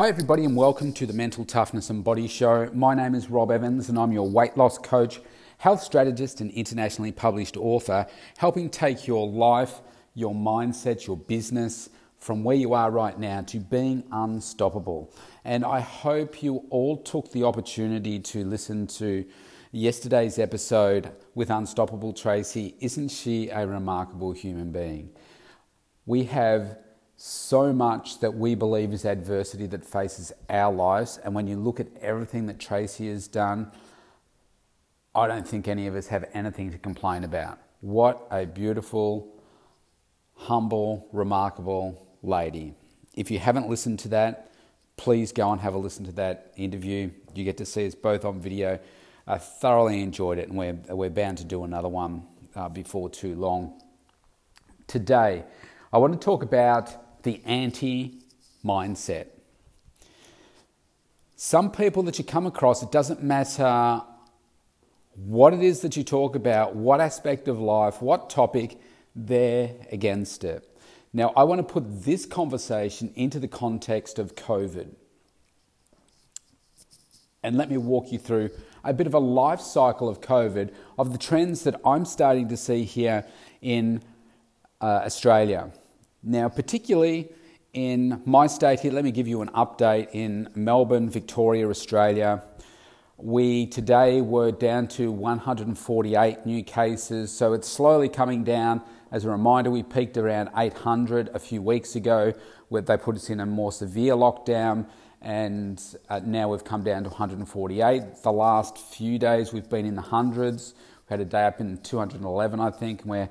Hi, everybody, and welcome to the Mental Toughness and Body Show. My name is Rob Evans, and I'm your weight loss coach, health strategist, and internationally published author, helping take your life, your mindset, your business from where you are right now to being unstoppable. And I hope you all took the opportunity to listen to yesterday's episode with Unstoppable Tracy. Isn't she a remarkable human being? We have so much that we believe is adversity that faces our lives. And when you look at everything that Tracy has done, I don't think any of us have anything to complain about. What a beautiful, humble, remarkable lady. If you haven't listened to that, please go and have a listen to that interview. You get to see us both on video. I thoroughly enjoyed it, and we're, we're bound to do another one uh, before too long. Today, I want to talk about the anti mindset. Some people that you come across, it doesn't matter what it is that you talk about, what aspect of life, what topic, they're against it. Now, I want to put this conversation into the context of COVID. And let me walk you through a bit of a life cycle of COVID, of the trends that I'm starting to see here in uh, Australia. Now, particularly in my state here, let me give you an update in Melbourne, Victoria, Australia. We today were down to 148 new cases, so it's slowly coming down. As a reminder, we peaked around 800 a few weeks ago, where they put us in a more severe lockdown, and uh, now we've come down to 148. The last few days we've been in the hundreds. We had a day up in 211, I think, we're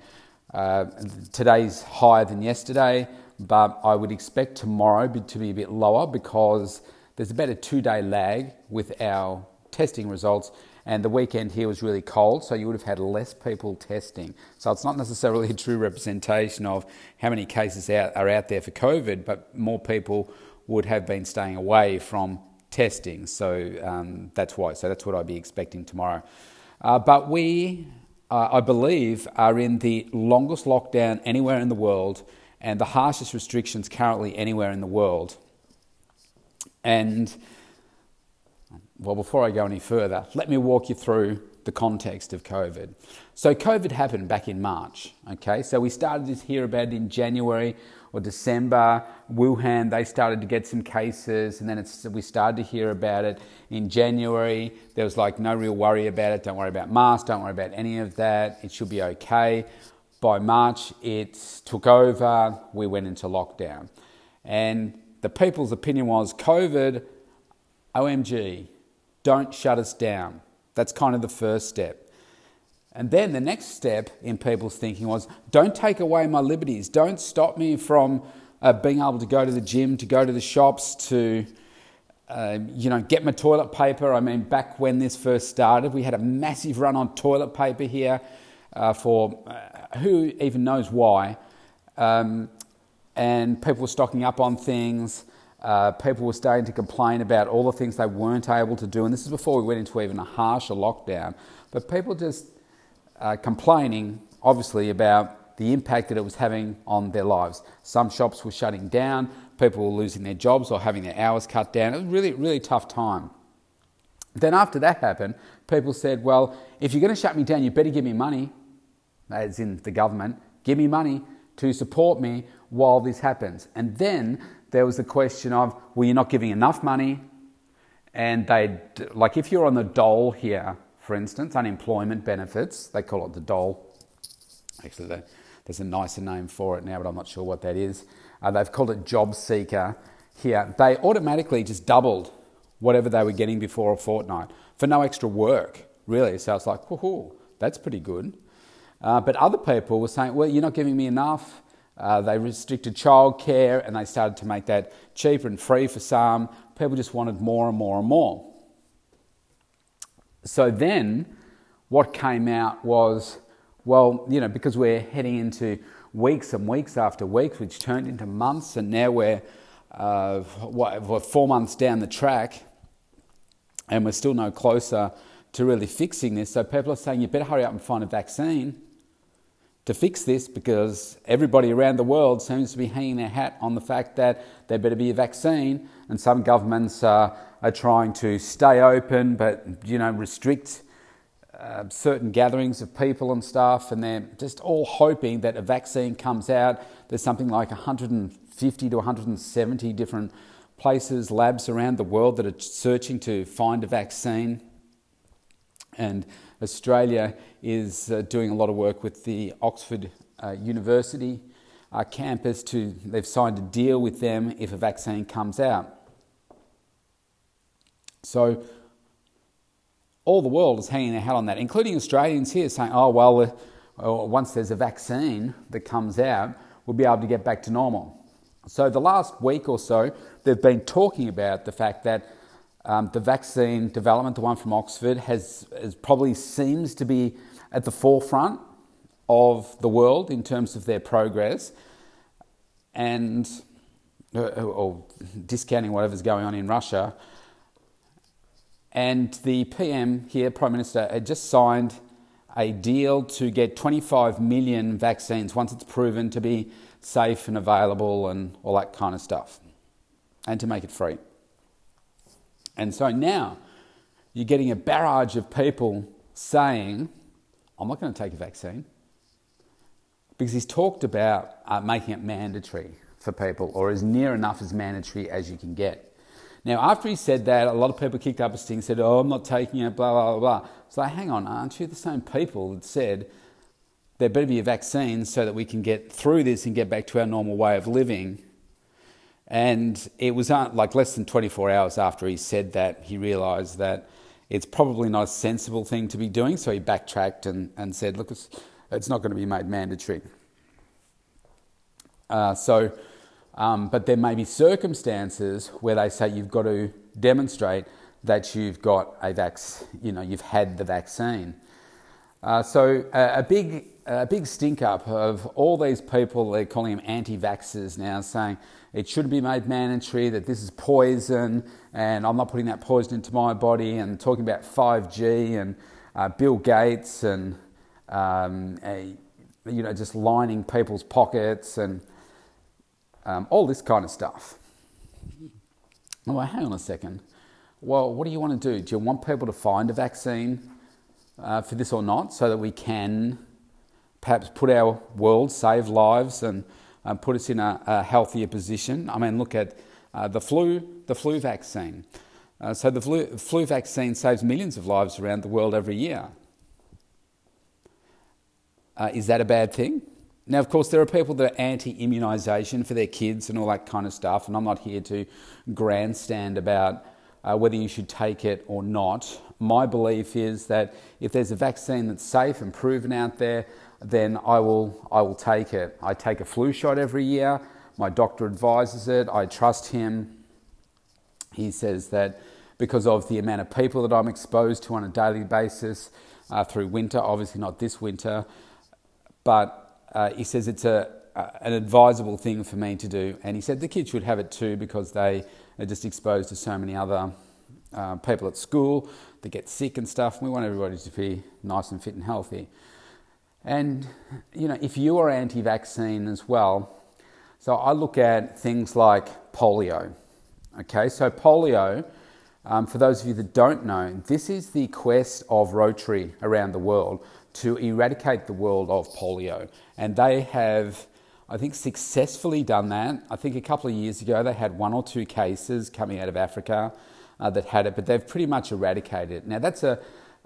uh, today's higher than yesterday, but I would expect tomorrow to be a bit lower because there's about a two day lag with our testing results. And the weekend here was really cold, so you would have had less people testing. So it's not necessarily a true representation of how many cases out, are out there for COVID, but more people would have been staying away from testing. So um, that's why. So that's what I'd be expecting tomorrow. Uh, but we uh, I believe, are in the longest lockdown anywhere in the world and the harshest restrictions currently anywhere in the world. And, well, before I go any further, let me walk you through the context of COVID. So, COVID happened back in March, okay? So, we started to hear about it in January or December. Wuhan, they started to get some cases, and then we started to hear about it in January. There was like no real worry about it. Don't worry about masks, don't worry about any of that. It should be okay. By March, it took over. We went into lockdown. And the people's opinion was COVID, OMG, don't shut us down. That's kind of the first step. And then the next step in people's thinking was don't take away my liberties. Don't stop me from uh, being able to go to the gym, to go to the shops, to uh, you know, get my toilet paper. I mean, back when this first started, we had a massive run on toilet paper here uh, for uh, who even knows why. Um, and people were stocking up on things. Uh, people were starting to complain about all the things they weren't able to do. And this is before we went into even a harsher lockdown. But people just uh, complaining, obviously, about the impact that it was having on their lives. Some shops were shutting down, people were losing their jobs or having their hours cut down. It was really, really tough time. Then, after that happened, people said, Well, if you're going to shut me down, you better give me money, as in the government, give me money to support me while this happens. And then there was the question of, Well, you're not giving enough money. And they, like, if you're on the dole here, for instance, unemployment benefits, they call it the dole. Actually, there's a nicer name for it now, but I'm not sure what that is. Uh, they've called it job seeker here. They automatically just doubled whatever they were getting before a fortnight for no extra work, really. So it's like, whoo, that's pretty good. Uh, but other people were saying, well, you're not giving me enough. Uh, they restricted childcare and they started to make that cheaper and free for some. People just wanted more and more and more. So then what came out was, well, you know, because we're heading into weeks and weeks after weeks, which turned into months, and now we're, uh, what, we're four months down the track, and we're still no closer to really fixing this. So people are saying, you better hurry up and find a vaccine to fix this because everybody around the world seems to be hanging their hat on the fact that there better be a vaccine, and some governments uh, are trying to stay open but you know restrict uh, certain gatherings of people and stuff, and they're just all hoping that a vaccine comes out. There's something like 150 to 170 different places, labs around the world that are searching to find a vaccine. And Australia is uh, doing a lot of work with the Oxford uh, University uh, campus to they've signed a deal with them if a vaccine comes out. So all the world is hanging their hat on that, including Australians here saying, "Oh well, uh, once there's a vaccine that comes out, we'll be able to get back to normal." So the last week or so, they've been talking about the fact that um, the vaccine development, the one from Oxford, has, has, probably seems to be at the forefront of the world in terms of their progress, and uh, or discounting whatever's going on in Russia. And the PM here, Prime Minister, had just signed a deal to get 25 million vaccines once it's proven to be safe and available and all that kind of stuff, and to make it free. And so now you're getting a barrage of people saying, I'm not going to take a vaccine. Because he's talked about uh, making it mandatory for people, or as near enough as mandatory as you can get. Now, after he said that, a lot of people kicked up a stink, said, Oh, I'm not taking it, blah, blah, blah, blah. So, hang on, aren't you the same people that said there better be a vaccine so that we can get through this and get back to our normal way of living? And it was uh, like less than 24 hours after he said that, he realised that it's probably not a sensible thing to be doing. So he backtracked and, and said, look, it's, it's not going to be made mandatory. Uh, so, um, but there may be circumstances where they say you've got to demonstrate that you've got a vac, you know, you've had the vaccine. Uh, so a, a, big, a big stink up of all these people, they're calling them anti-vaxxers now, saying it should be made mandatory that this is poison and I'm not putting that poison into my body and talking about 5G and uh, Bill Gates and um, a, you know just lining people's pockets and um, all this kind of stuff. Well, hang on a second. Well, what do you want to do? Do you want people to find a vaccine uh, for this or not so that we can perhaps put our world, save lives and uh, put us in a, a, healthier position. I mean, look at uh, the flu, the flu vaccine. Uh, so the flu, flu vaccine saves millions of lives around the world every year. Uh, is that a bad thing? Now, of course, there are people that are anti immunisation for their kids and all that kind of stuff, and I'm not here to grandstand about uh, whether you should take it or not. My belief is that if there's a vaccine that's safe and proven out there, then I will, I will take it. I take a flu shot every year. My doctor advises it. I trust him. He says that because of the amount of people that I'm exposed to on a daily basis uh, through winter, obviously not this winter, but uh, he says it's a, an advisable thing for me to do. And he said the kids should have it too because they are just exposed to so many other uh, people at school that get sick and stuff. We want everybody to be nice and fit and healthy. And, you know, if you are anti vaccine as well, so I look at things like polio. Okay, so polio, um, for those of you that don't know, this is the quest of Rotary around the world to eradicate the world of polio. And they have, I think, successfully done that. I think a couple of years ago they had one or two cases coming out of Africa uh, that had it, but they've pretty much eradicated it. Now, that's a,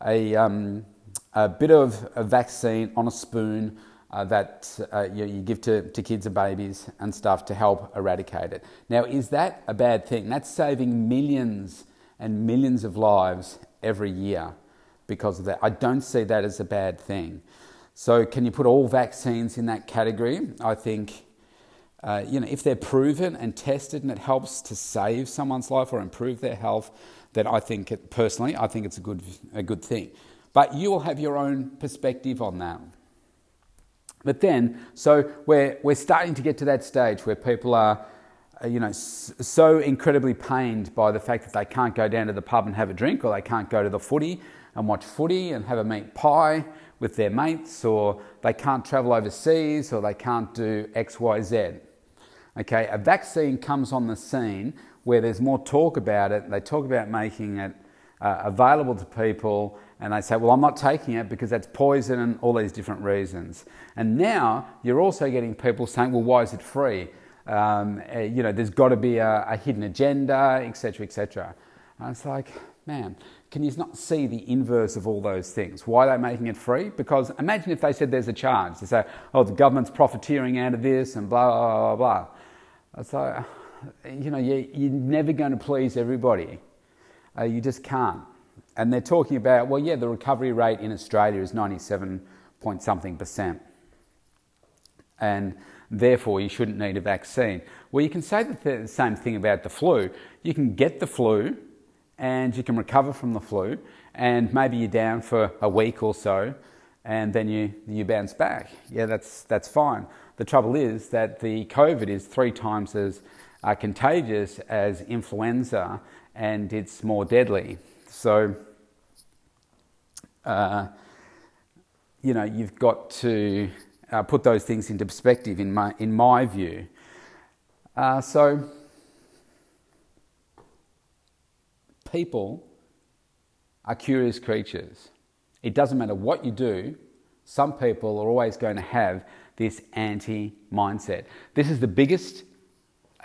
a um, a bit of a vaccine on a spoon uh, that uh, you, you, give to, to kids and babies and stuff to help eradicate it. Now, is that a bad thing? That's saving millions and millions of lives every year because of that. I don't see that as a bad thing. So, can you put all vaccines in that category? I think, uh, you know, if they're proven and tested and it helps to save someone's life or improve their health, then I think, it, personally, I think it's a good, a good thing. But you will have your own perspective on that. But then, so we're, we're starting to get to that stage where people are, uh, you know, so incredibly pained by the fact that they can't go down to the pub and have a drink or they can't go to the footy and watch footy and have a meat pie with their mates, or they can't travel overseas, or they can't do X, Y, Z. Okay, a vaccine comes on the scene where there's more talk about it. They talk about making it uh, available to people, and they say, Well, I'm not taking it because that's poison and all these different reasons. And now you're also getting people saying, Well, why is it free? Um, uh, you know, there's got to be a, a hidden agenda, etc., etc. And it's like, man, can you not see the inverse of all those things? Why are they making it free? Because imagine if they said there's a charge. They say, oh, the government's profiteering out of this and blah, blah, blah, blah. Like, you know, you, are never going to please everybody. Uh, you just can't. And they're talking about, well, yeah, the recovery rate in Australia is 97 point something percent. And therefore, you shouldn't need a vaccine. Well, you can say the same thing about the flu. You can get the flu and you can recover from the flu, and maybe you're down for a week or so, and then you, you bounce back. Yeah, that's, that's fine. The trouble is that the COVID is three times as uh, contagious as influenza and it's more deadly. So, uh, you know, you've got to uh, put those things into perspective, in my, in my view. Uh, so, people are curious creatures. It doesn't matter what you do, some people are always going to have this anti mindset. This is the biggest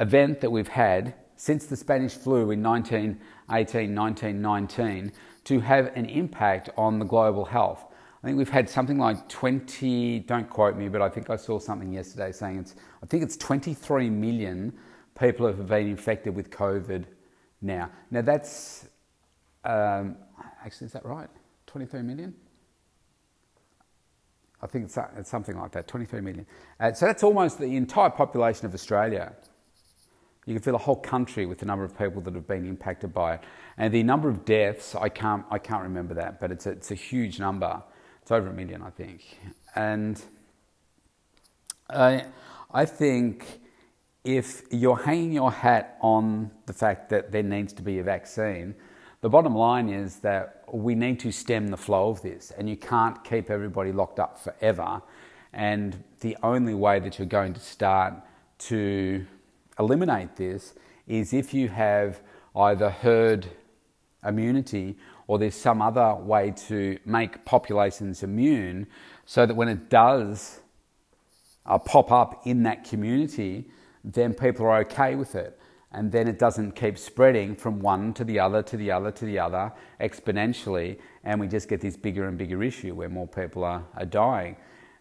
event that we've had since the Spanish flu in 1918 1919 to have an impact on the global health. I think we've had something like 20, don't quote me, but I think I saw something yesterday saying it's, I think it's 23 million people have been infected with COVID now. Now that's, um, actually, is that right? 23 million? I think it's, it's something like that, 23 million. Uh, so that's almost the entire population of Australia. You can feel a whole country with the number of people that have been impacted by it. And the number of deaths, I can't, I can't remember that, but it's a, it's a huge number. It's over a million, I think. And I, I think if you're hanging your hat on the fact that there needs to be a vaccine, the bottom line is that we need to stem the flow of this, and you can't keep everybody locked up forever. And the only way that you're going to start to eliminate this is if you have either herd immunity or there's some other way to make populations immune so that when it does uh, pop up in that community, then people are okay with it. And then it doesn't keep spreading from one to the other to the other to the other exponentially. And we just get this bigger and bigger issue where more people are, are dying.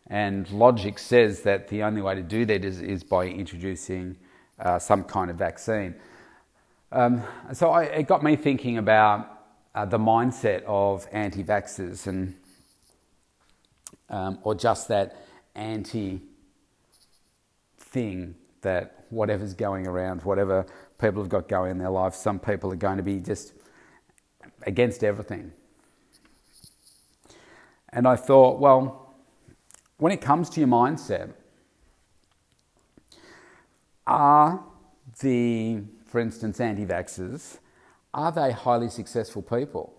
And logic says that the only way to do that is, is by introducing uh, some kind of vaccine. Um, so I, it got me thinking about uh, the mindset of anti vaxxers and um, or just that anti thing that whatever's going around, whatever people have got going in their life, some people are going to be just against everything. And I thought, well, when it comes to your mindset, are the, for instance, anti vaxxers, are they highly successful people?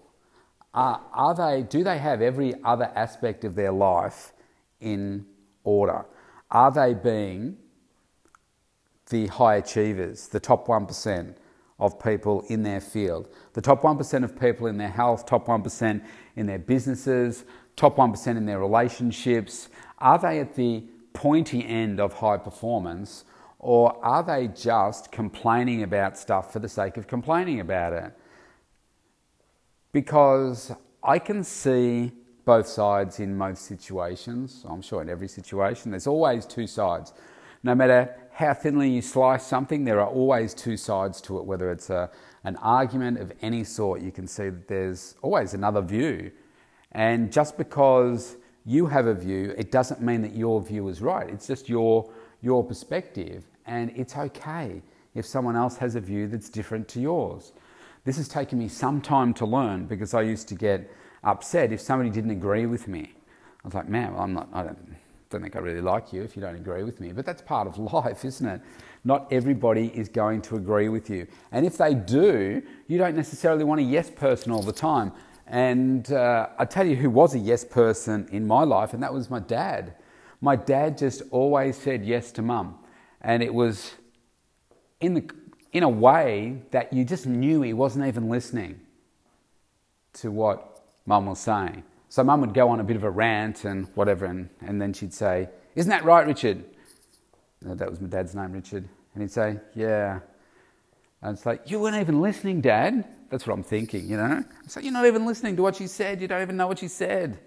Are, are they, do they have every other aspect of their life in order? Are they being the high achievers, the top 1% of people in their field, the top 1% of people in their health, top 1% in their businesses, top 1% in their relationships? Are they at the pointy end of high performance or are they just complaining about stuff for the sake of complaining about it? Because I can see both sides in most situations. I'm sure in every situation, there's always two sides. No matter how thinly you slice something, there are always two sides to it, whether it's a, an argument of any sort, you can see that there's always another view. And just because you have a view, it doesn't mean that your view is right. It's just your your perspective, and it's okay if someone else has a view that's different to yours. This has taken me some time to learn because I used to get upset if somebody didn't agree with me. I was like, man, well, I'm not, I don't, don't think I really like you if you don't agree with me. But that's part of life, isn't it? Not everybody is going to agree with you. And if they do, you don't necessarily want a yes person all the time. And uh, I tell you who was a yes person in my life, and that was my dad. My dad just always said yes to mum. And it was in, the, in a way that you just knew he wasn't even listening to what mum was saying. So mum would go on a bit of a rant and whatever, and, and then she'd say, Isn't that right, Richard? that was my dad's name, Richard. And he'd say, Yeah. And it's like, You weren't even listening, Dad. That's what I'm thinking, you know? So You're not even listening to what she said. You don't even know what she said.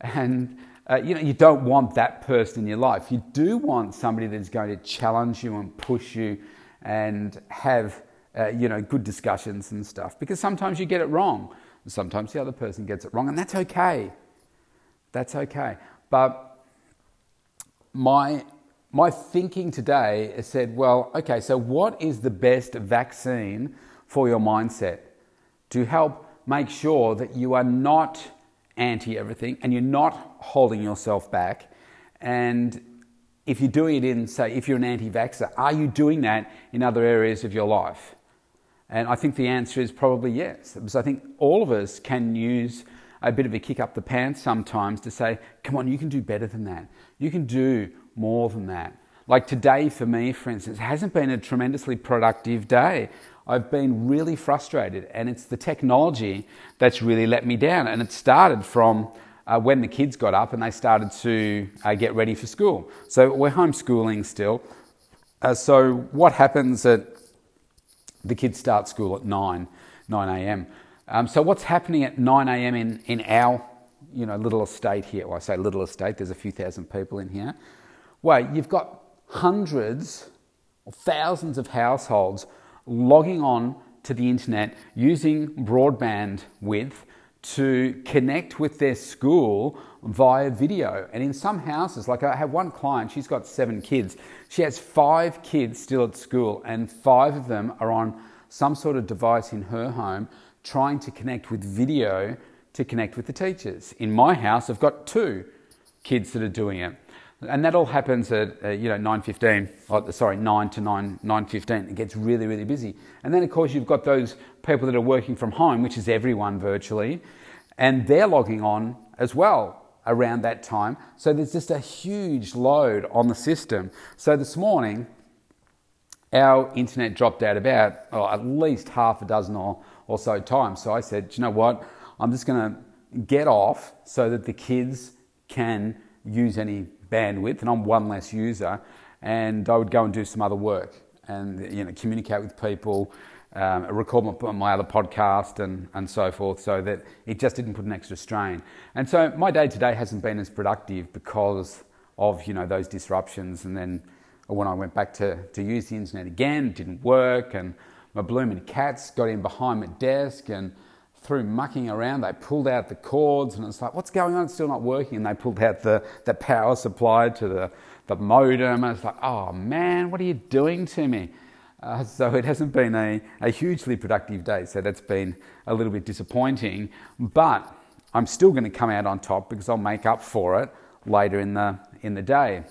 And, uh, you know, you don't want that person in your life. You do want somebody that's going to challenge you and push you and have, uh, you know, good discussions and stuff. Because sometimes you get it wrong. Sometimes the other person gets it wrong, and that's okay. That's okay. But my, my thinking today said, well, okay, so what is the best vaccine for your mindset to help make sure that you are not anti everything and you're not holding yourself back? And if you're doing it in, say, if you're an anti vaxxer, are you doing that in other areas of your life? And I think the answer is probably yes, because I think all of us can use a bit of a kick up the pants sometimes to say, come on, you can do better than that. You can do more than that. Like today for me, for instance, hasn't been a tremendously productive day. I've been really frustrated, and it's the technology that's really let me down. And it started from uh, when the kids got up and they started to uh, get ready for school. So we're homeschooling still. Uh, so what happens at the kids start school at 9, 9 a.m. Um, so what's happening at 9 a.m. in, in our you know, little estate here? Well, I say little estate, there's a few thousand people in here. Well, you've got hundreds or thousands of households logging on to the internet using broadband width to connect with their school via video. And in some houses, like I have one client, she's got seven kids. She has five kids still at school, and five of them are on some sort of device in her home trying to connect with video to connect with the teachers. In my house, I've got two kids that are doing it. And that all happens at uh, you know 9:15. Oh, sorry, 9 to 9 9:15. It gets really really busy. And then of course you've got those people that are working from home, which is everyone virtually, and they're logging on as well around that time. So there's just a huge load on the system. So this morning, our internet dropped out about oh, at least half a dozen or, or so times. So I said, you know what? I'm just going to get off so that the kids can use any bandwidth, and I'm one less user, and I would go and do some other work and you know communicate with people, um, record my, my, other podcast and, and so forth, so that it just didn't put an extra strain. And so my day to day hasn't been as productive because of you know those disruptions. And then when I went back to, to use the internet again, it didn't work, and my blooming cats got in behind my desk and through mucking around, they pulled out the cords, and it's like, what's going on? It's still not working. And they pulled out the, the power supply to the, the modem, and it's like, oh man, what are you doing to me? Uh, so it hasn't been a, a hugely productive day, so that's been a little bit disappointing. But I'm still going to come out on top because I'll make up for it later in the, in the day.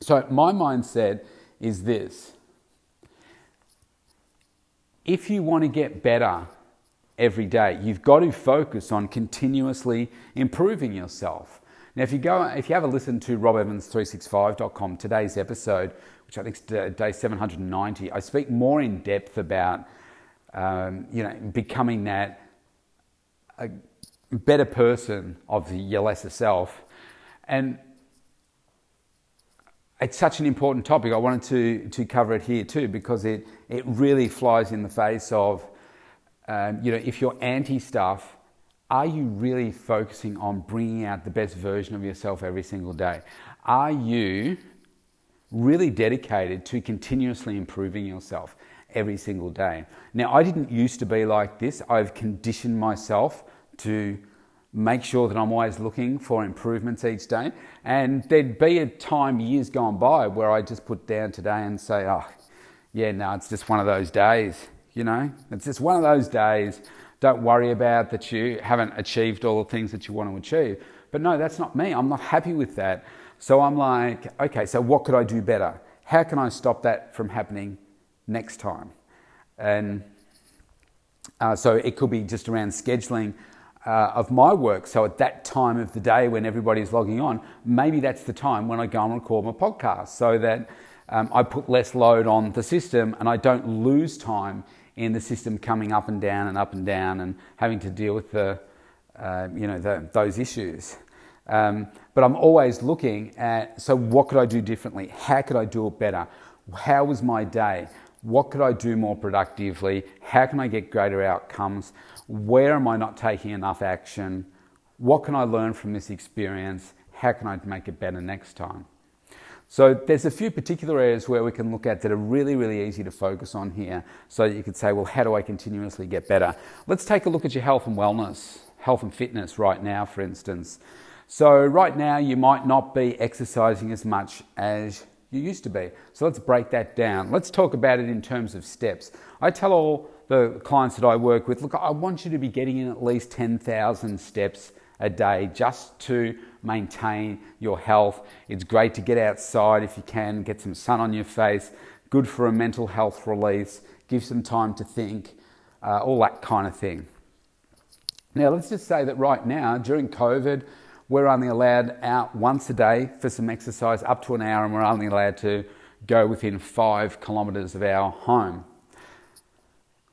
So my mindset is this if you want to get better every day, you've got to focus on continuously improving yourself. Now, if you go, if you have a listen to robevans365.com, today's episode, which I think is day 790, I speak more in depth about, um, you know, becoming that a better person of your lesser self. And it's such an important topic. I wanted to, to cover it here too because it, it really flies in the face of, um, you know, if you're anti stuff, are you really focusing on bringing out the best version of yourself every single day? Are you really dedicated to continuously improving yourself every single day? Now, I didn't used to be like this. I've conditioned myself to make sure that I'm always looking for improvements each day. And there'd be a time years gone by where I just put down today and say, oh, yeah, no, it's just one of those days, you know? It's just one of those days. Don't worry about that you haven't achieved all the things that you want to achieve. But no, that's not me. I'm not happy with that. So I'm like, okay, so what could I do better? How can I stop that from happening next time? And Uh, so it could be just around scheduling uh, of my work. So at that time of the day when everybody's logging on, maybe that's the time when I go and record my podcast so that um, I put less load on the system and I don't lose time in the system coming up and down and up and down and having to deal with the, uh, you know, the, those issues. Um, but I'm always looking at so what could I do differently? How could I do it better? How was my day? What could I do more productively? How can I get greater outcomes? Where am I not taking enough action? What can I learn from this experience? How can I make it better next time? So there's a few particular areas where we can look at that are really, really easy to focus on here so you could say, well, how do I continuously get better? Let's take a look at your health and wellness, health and fitness right now, for instance. So right now you might not be exercising as much as you used to be. So let's break that down. Let's talk about it in terms of steps. I tell all the clients that I work with, look, I want you to be getting in at least 10,000 steps a day just to maintain your health. It's great to get outside if you can, get some sun on your face, good for a mental health release, give some time to think, uh, all that kind of thing. Now, let's just say that right now, during COVID, we're only allowed out once a day for some exercise up to an hour, and we're only allowed to go within five kilometres of our home.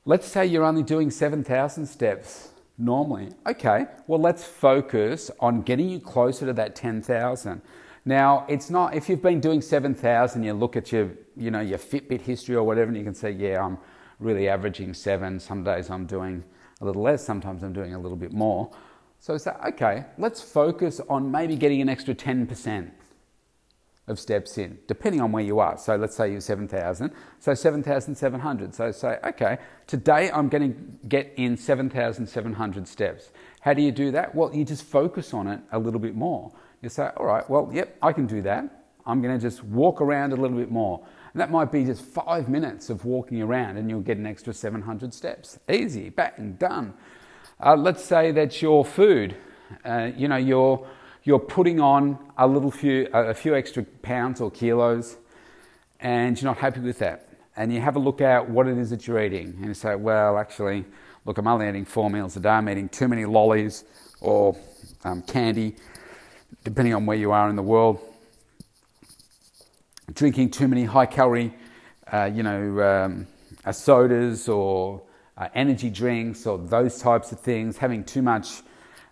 Let's say you're only doing 7,000 steps normally. Okay, well, let's focus on getting you closer to that 10,000. Now, it's not, if you've been doing 7,000, you look at your, you know, your Fitbit history or whatever, and you can say, yeah, I'm really averaging seven. Some days I'm doing a little less, sometimes I'm doing a little bit more. So say, okay, let's focus on maybe getting an extra 10% of steps in, depending on where you are. So let's say you're 7,000, so 7,700. So say, okay, today I'm going to get in 7,700 steps. How do you do that? Well, you just focus on it a little bit more. You say, all right, well, yep, I can do that. I'm going to just walk around a little bit more. And that might be just five minutes of walking around and you'll get an extra 700 steps. Easy, bang, done. Uh, let's say that your food, uh, you know, you're, you're putting on a little few, a few extra pounds or kilos, and you're not happy with that. And you have a look at what it is that you're eating, and you say, well, actually, look, I'm only eating four meals a day. I'm eating too many lollies or um, candy, depending on where you are in the world. Drinking too many high calorie, uh, you know, um, uh, sodas or uh, energy drinks or those types of things, having too much,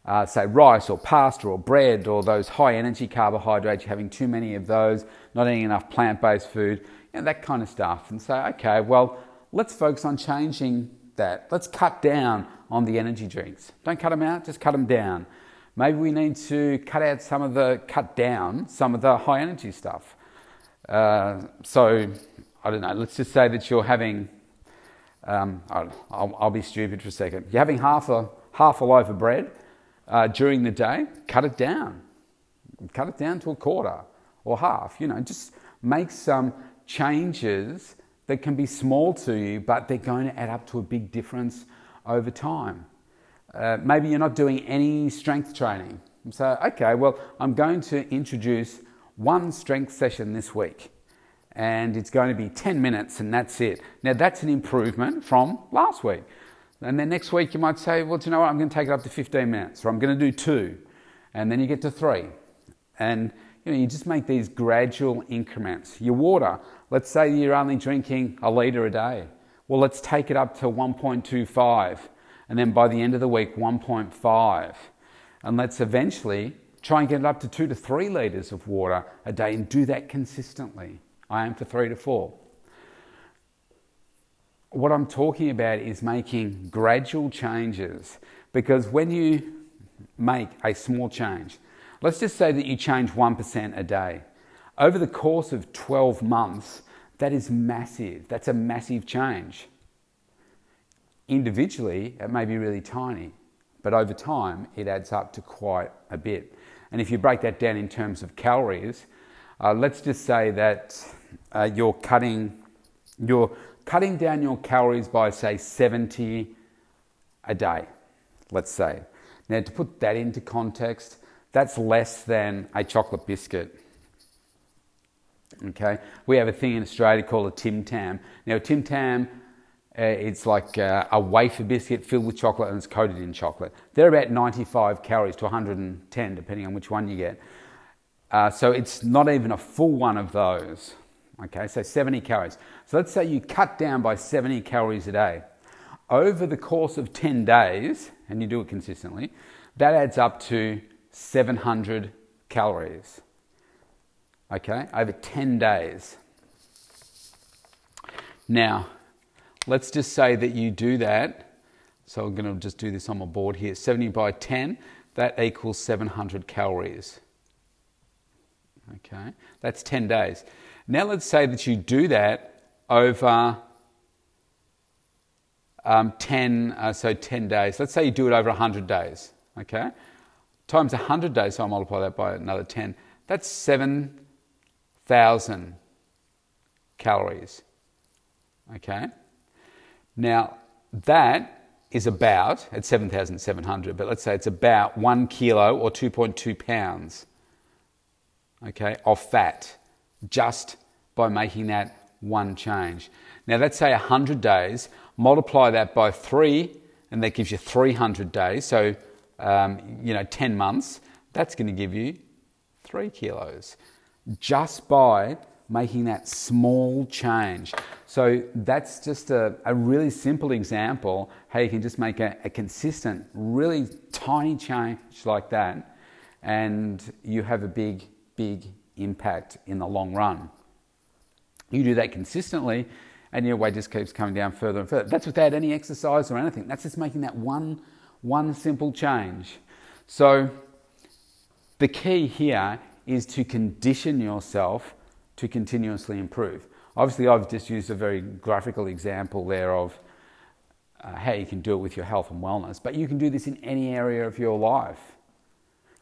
uh, say, rice or pasta or bread or those high energy carbohydrates, you're having too many of those, not eating enough plant based food, you know, that kind of stuff. And say, okay, well, let's focus on changing that. Let's cut down on the energy drinks. Don't cut them out, just cut them down. Maybe we need to cut out some of the, cut down some of the high energy stuff. Uh, so, I don't know, let's just say that you're having um, I'll, I'll, be stupid for a second. You're having half a, half a loaf of bread uh, during the day, cut it down. Cut it down to a quarter or half. You know, just make some changes that can be small to you, but they're going to add up to a big difference over time. Uh, maybe you're not doing any strength training. So, okay, well, I'm going to introduce one strength session this week and it's going to be 10 minutes and that's it. Now, that's an improvement from last week. And then next week, you might say, well, do you know what? I'm going to take it up to 15 minutes, or I'm going to do two. And then you get to three. And you know, you just make these gradual increments. Your water, let's say you're only drinking a litre a day. Well, let's take it up to 1.25. And then by the end of the week, 1.5. And let's eventually try and get it up to two to three litres of water a day and do that consistently. I aim for three to four. What I'm talking about is making gradual changes because when you make a small change, let's just say that you change 1% a day. Over the course of 12 months, that is massive. That's a massive change. Individually, it may be really tiny, but over time, it adds up to quite a bit. And if you break that down in terms of calories, uh, let's just say that uh, you're cutting you're cutting down your calories by say 70 a day let's say now to put that into context that's less than a chocolate biscuit okay we have a thing in australia called a tim tam now tim tam uh, it's like uh, a wafer biscuit filled with chocolate and it's coated in chocolate. They're about 95 calories to 110, depending on which one you get. Uh, so it's not even a full one of those. Okay, so 70 calories. So let's say you cut down by 70 calories a day. Over the course of 10 days, and you do it consistently, that adds up to 700 calories. Okay, over 10 days. Now, let's just say that you do that. So I'm going to just do this on my board here 70 by 10, that equals 700 calories. Okay, that's 10 days. Now let's say that you do that over um, 10, uh, so 10 days. Let's say you do it over 100 days. Okay, times 100 days, so I multiply that by another 10. That's 7,000 calories. Okay? Now, that is about, at 7,700, but let's say it's about one kilo or 2.2 pounds, okay, of fat just by making that one change. Now, let's say 100 days, multiply that by three, and that gives you 300 days. So, um, you know, 10 months, that's going to give you three kilos just by making that small change. So that's just a, a really simple example how you can just make a, a consistent, really tiny change like that, and you have a big, big impact in the long run. You do that consistently, and your weight just keeps coming down further and further. That's without any exercise or anything. That's just making that one, one simple change. So the key here is to condition yourself to continuously improve. Obviously, I've just used a very graphical example there of uh, how you can do it with your health and wellness, but you can do this in any area of your life.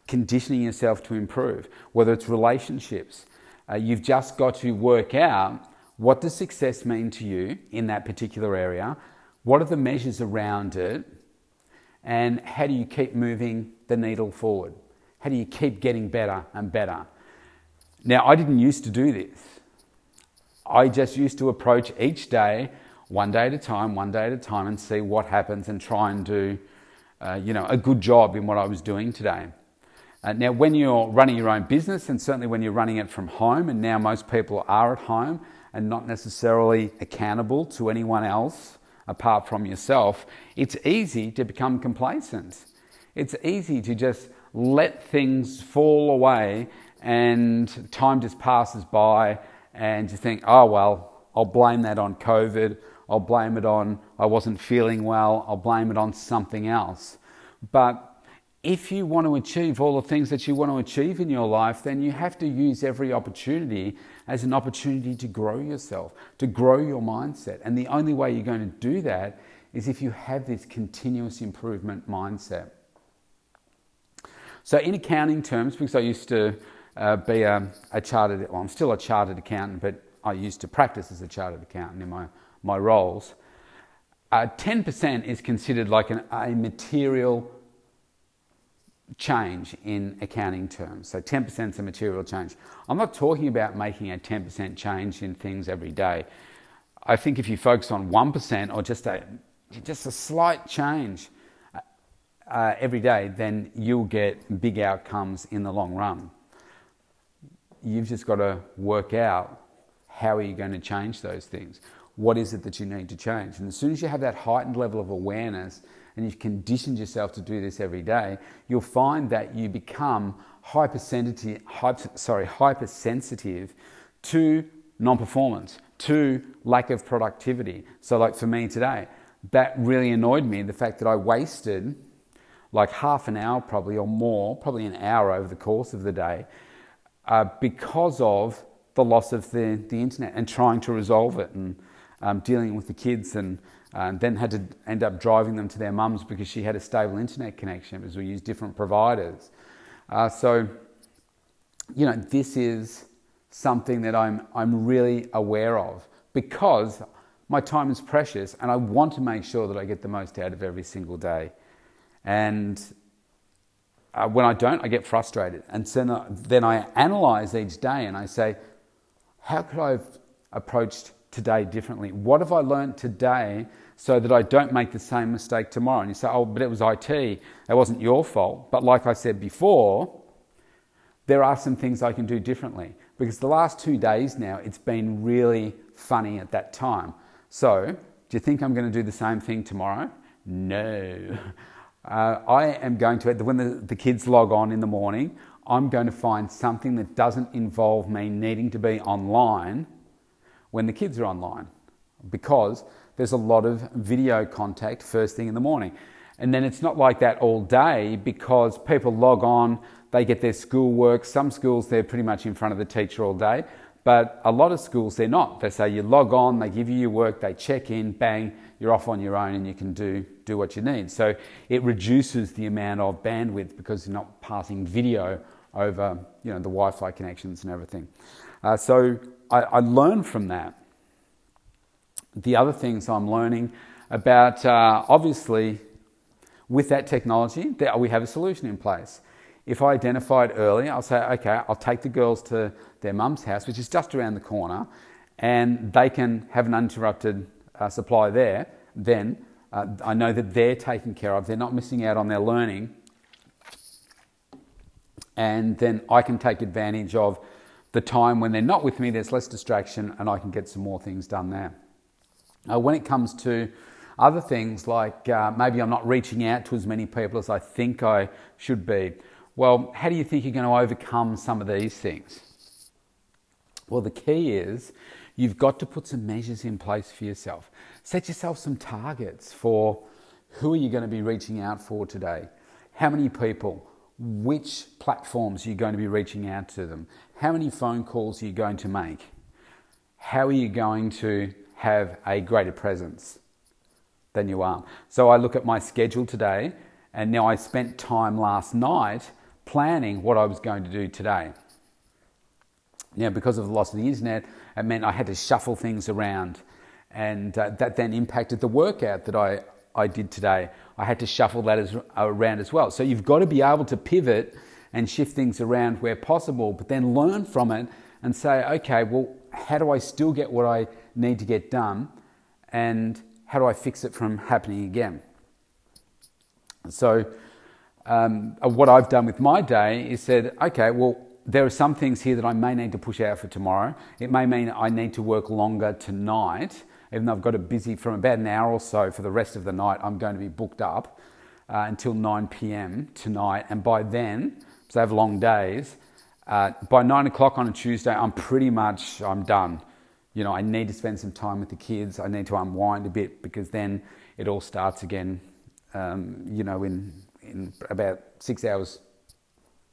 Conditioning yourself to improve, whether it's relationships, uh, you've just got to work out what does success mean to you in that particular area, what are the measures around it, and how do you keep moving the needle forward? How do you keep getting better and better? Now, I didn't used to do this. I just used to approach each day, one day at a time, one day at a time, and see what happens and try and do, uh, you know, a good job in what I was doing today. Uh, now, when you're running your own business, and certainly when you're running it from home, and now most people are at home and not necessarily accountable to anyone else apart from yourself, it's easy to become complacent. It's easy to just let things fall away and time just passes by and you think, oh, well, I'll blame that on COVID. I'll blame it on I wasn't feeling well. I'll blame it on something else. But if you want to achieve all the things that you want to achieve in your life, then you have to use every opportunity as an opportunity to grow yourself, to grow your mindset. And the only way you're going to do that is if you have this continuous improvement mindset. So, in accounting terms, because I used to uh, be a, a, chartered, well, I'm still a chartered accountant, but I used to practice as a chartered accountant in my, my roles. Uh, 10% is considered like an, a material change in accounting terms. So 10% is a material change. I'm not talking about making a 10% change in things every day. I think if you focus on 1% or just a, just a slight change uh, every day, then you'll get big outcomes in the long run you've just got to work out how are you going to change those things? What is it that you need to change? And as soon as you have that heightened level of awareness and you've conditioned yourself to do this every day, you'll find that you become hypersensitive, hyper, sorry, hypersensitive to non-performance, to lack of productivity. So like for me today, that really annoyed me, the fact that I wasted like half an hour probably or more, probably an hour over the course of the day uh, because of the loss of the, the internet and trying to resolve it and um, dealing with the kids and uh, then had to end up driving them to their mums because she had a stable internet connection because we use different providers. Uh, so, you know, this is something that I'm, I'm really aware of because my time is precious and I want to make sure that I get the most out of every single day. And uh, when I don't, I get frustrated. And so then I analyze each day and I say, how could I have approached today differently? What have I learned today so that I don't make the same mistake tomorrow. And you say, oh, but it was IT, it wasn't your fault. But like I said before, there are some things I can do differently because the last two days now, it's been really funny at that time. So, do you think I'm going to do the same thing tomorrow? No. Uh, I am going to, when the, the kids log on in the morning, I'm going to find something that doesn't involve me needing to be online when the kids are online because there's a lot of video contact first thing in the morning. And then it's not like that all day because people log on, they get their schoolwork. Some schools, they're pretty much in front of the teacher all day, but a lot of schools, they're not. They say you log on, they give you your work, they check in, bang, you're off on your own and you can do, do what you need. So it reduces the amount of bandwidth because you're not passing video over you know, the Wi Fi connections and everything. Uh, so I, I learn from that. The other things I'm learning about, uh, obviously, with that technology, we have a solution in place. If I identify it early, I'll say, okay, I'll take the girls to their mum's house, which is just around the corner, and they can have an uninterrupted uh, supply there. Then uh, I know that they're taken care of, they're not missing out on their learning, and then I can take advantage of the time when they're not with me, there's less distraction, and I can get some more things done there. Uh, when it comes to other things like uh, maybe I'm not reaching out to as many people as I think I should be, well, how do you think you're going to overcome some of these things? Well, the key is you've got to put some measures in place for yourself. Set yourself some targets for who are you going to be reaching out for today? How many people? Which platforms you're going to be reaching out to them, how many phone calls you're you going to make, how are you going to have a greater presence than you are. So I look at my schedule today, and now I spent time last night planning what I was going to do today. Now, because of the loss of the internet, it meant I had to shuffle things around, and uh, that then impacted the workout that I, I did today. I had to shuffle that as, around as well. So you've got to be able to pivot and shift things around where possible, but then learn from it and say, okay, well, how do I still get what I need to get done? And how do I fix it from happening again? So, um, uh, what I've done with my day is said, okay, well, there are some things here that I may need to push out for tomorrow. It may mean I need to work longer tonight even though I've got it busy from about an hour or so for the rest of the night, I'm going to be booked up uh, until 9 p.m. tonight. And by then, because I have long days, uh, by nine o'clock on a Tuesday, I'm pretty much I'm done. You know, I need to spend some time with the kids. I need to unwind a bit because then it all starts again. Um, you know, in in about six hours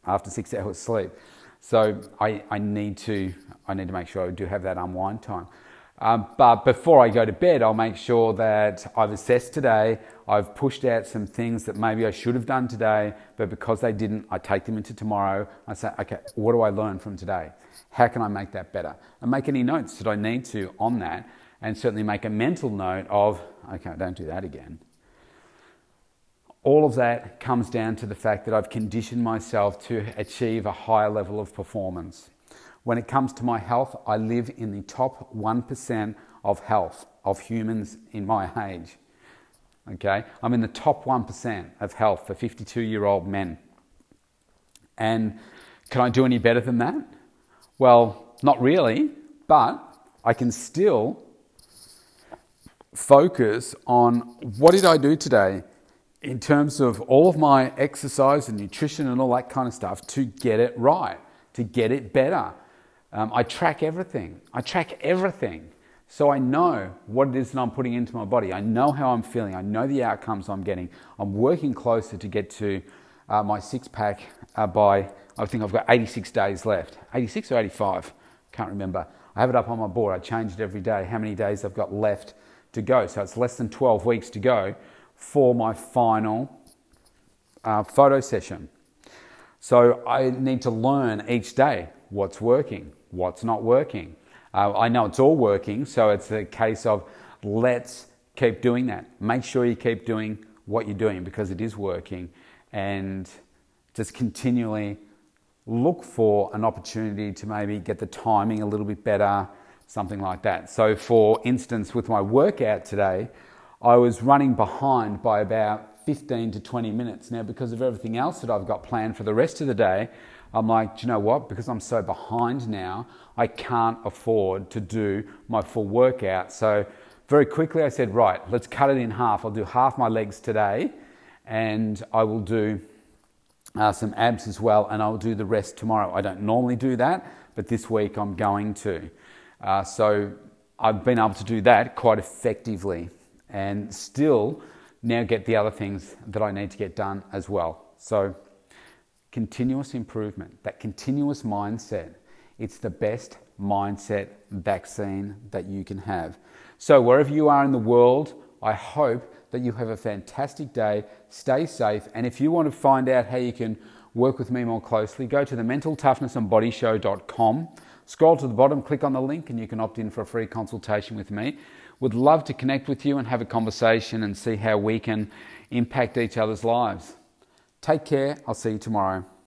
after six hours sleep. So I, I need to I need to make sure I do have that unwind time. Um, but before I go to bed, I'll make sure that I've assessed today. I've pushed out some things that maybe I should have done today, but because they didn't, I take them into tomorrow. I say, okay, what do I learn from today? How can I make that better? And make any notes that I need to on that, and certainly make a mental note of, okay, don't do that again. All of that comes down to the fact that I've conditioned myself to achieve a higher level of performance. When it comes to my health, I live in the top 1% of health of humans in my age. Okay? I'm in the top 1% of health for 52 year old men. And can I do any better than that? Well, not really, but I can still focus on what did I do today in terms of all of my exercise and nutrition and all that kind of stuff to get it right, to get it better um, I track everything. I track everything. So I know what it is that I'm putting into my body. I know how I'm feeling. I know the outcomes I'm getting. I'm working closer to get to uh, my six pack uh, by, I think I've got 86 days left. 86 or 85? Can't remember. I have it up on my board. I change it every day, how many days I've got left to go. So it's less than 12 weeks to go for my final uh, photo session. So I need to learn each day what's working, what's not working. Uh, I know it's all working, so it's a case of let's keep doing that. Make sure you keep doing what you're doing because it is working and just continually look for an opportunity to maybe get the timing a little bit better, something like that. So, for instance, with my workout today, I was running behind by about 15 to 20 minutes. Now, because of everything else that I've got planned for the rest of the day, I'm like, do you know what? Because I'm so behind now, I can't afford to do my full workout. So, very quickly, I said, right, let's cut it in half. I'll do half my legs today, and I will do uh, some abs as well, and I'll do the rest tomorrow. I don't normally do that, but this week I'm going to. Uh, so, I've been able to do that quite effectively and still now get the other things that I need to get done as well. So, continuous improvement, that continuous mindset, it's the best mindset vaccine that you can have. So, wherever you are in the world, I hope that you have a fantastic day. Stay safe. And if you want to find out how you can work with me more closely, go to the mentaltoughnessandbodyshow.com. Scroll to the bottom, click on the link, and you can opt in for a free consultation with me. Would love to connect with you and have a conversation and see how we can impact each other's lives. Take care. I'll see you tomorrow.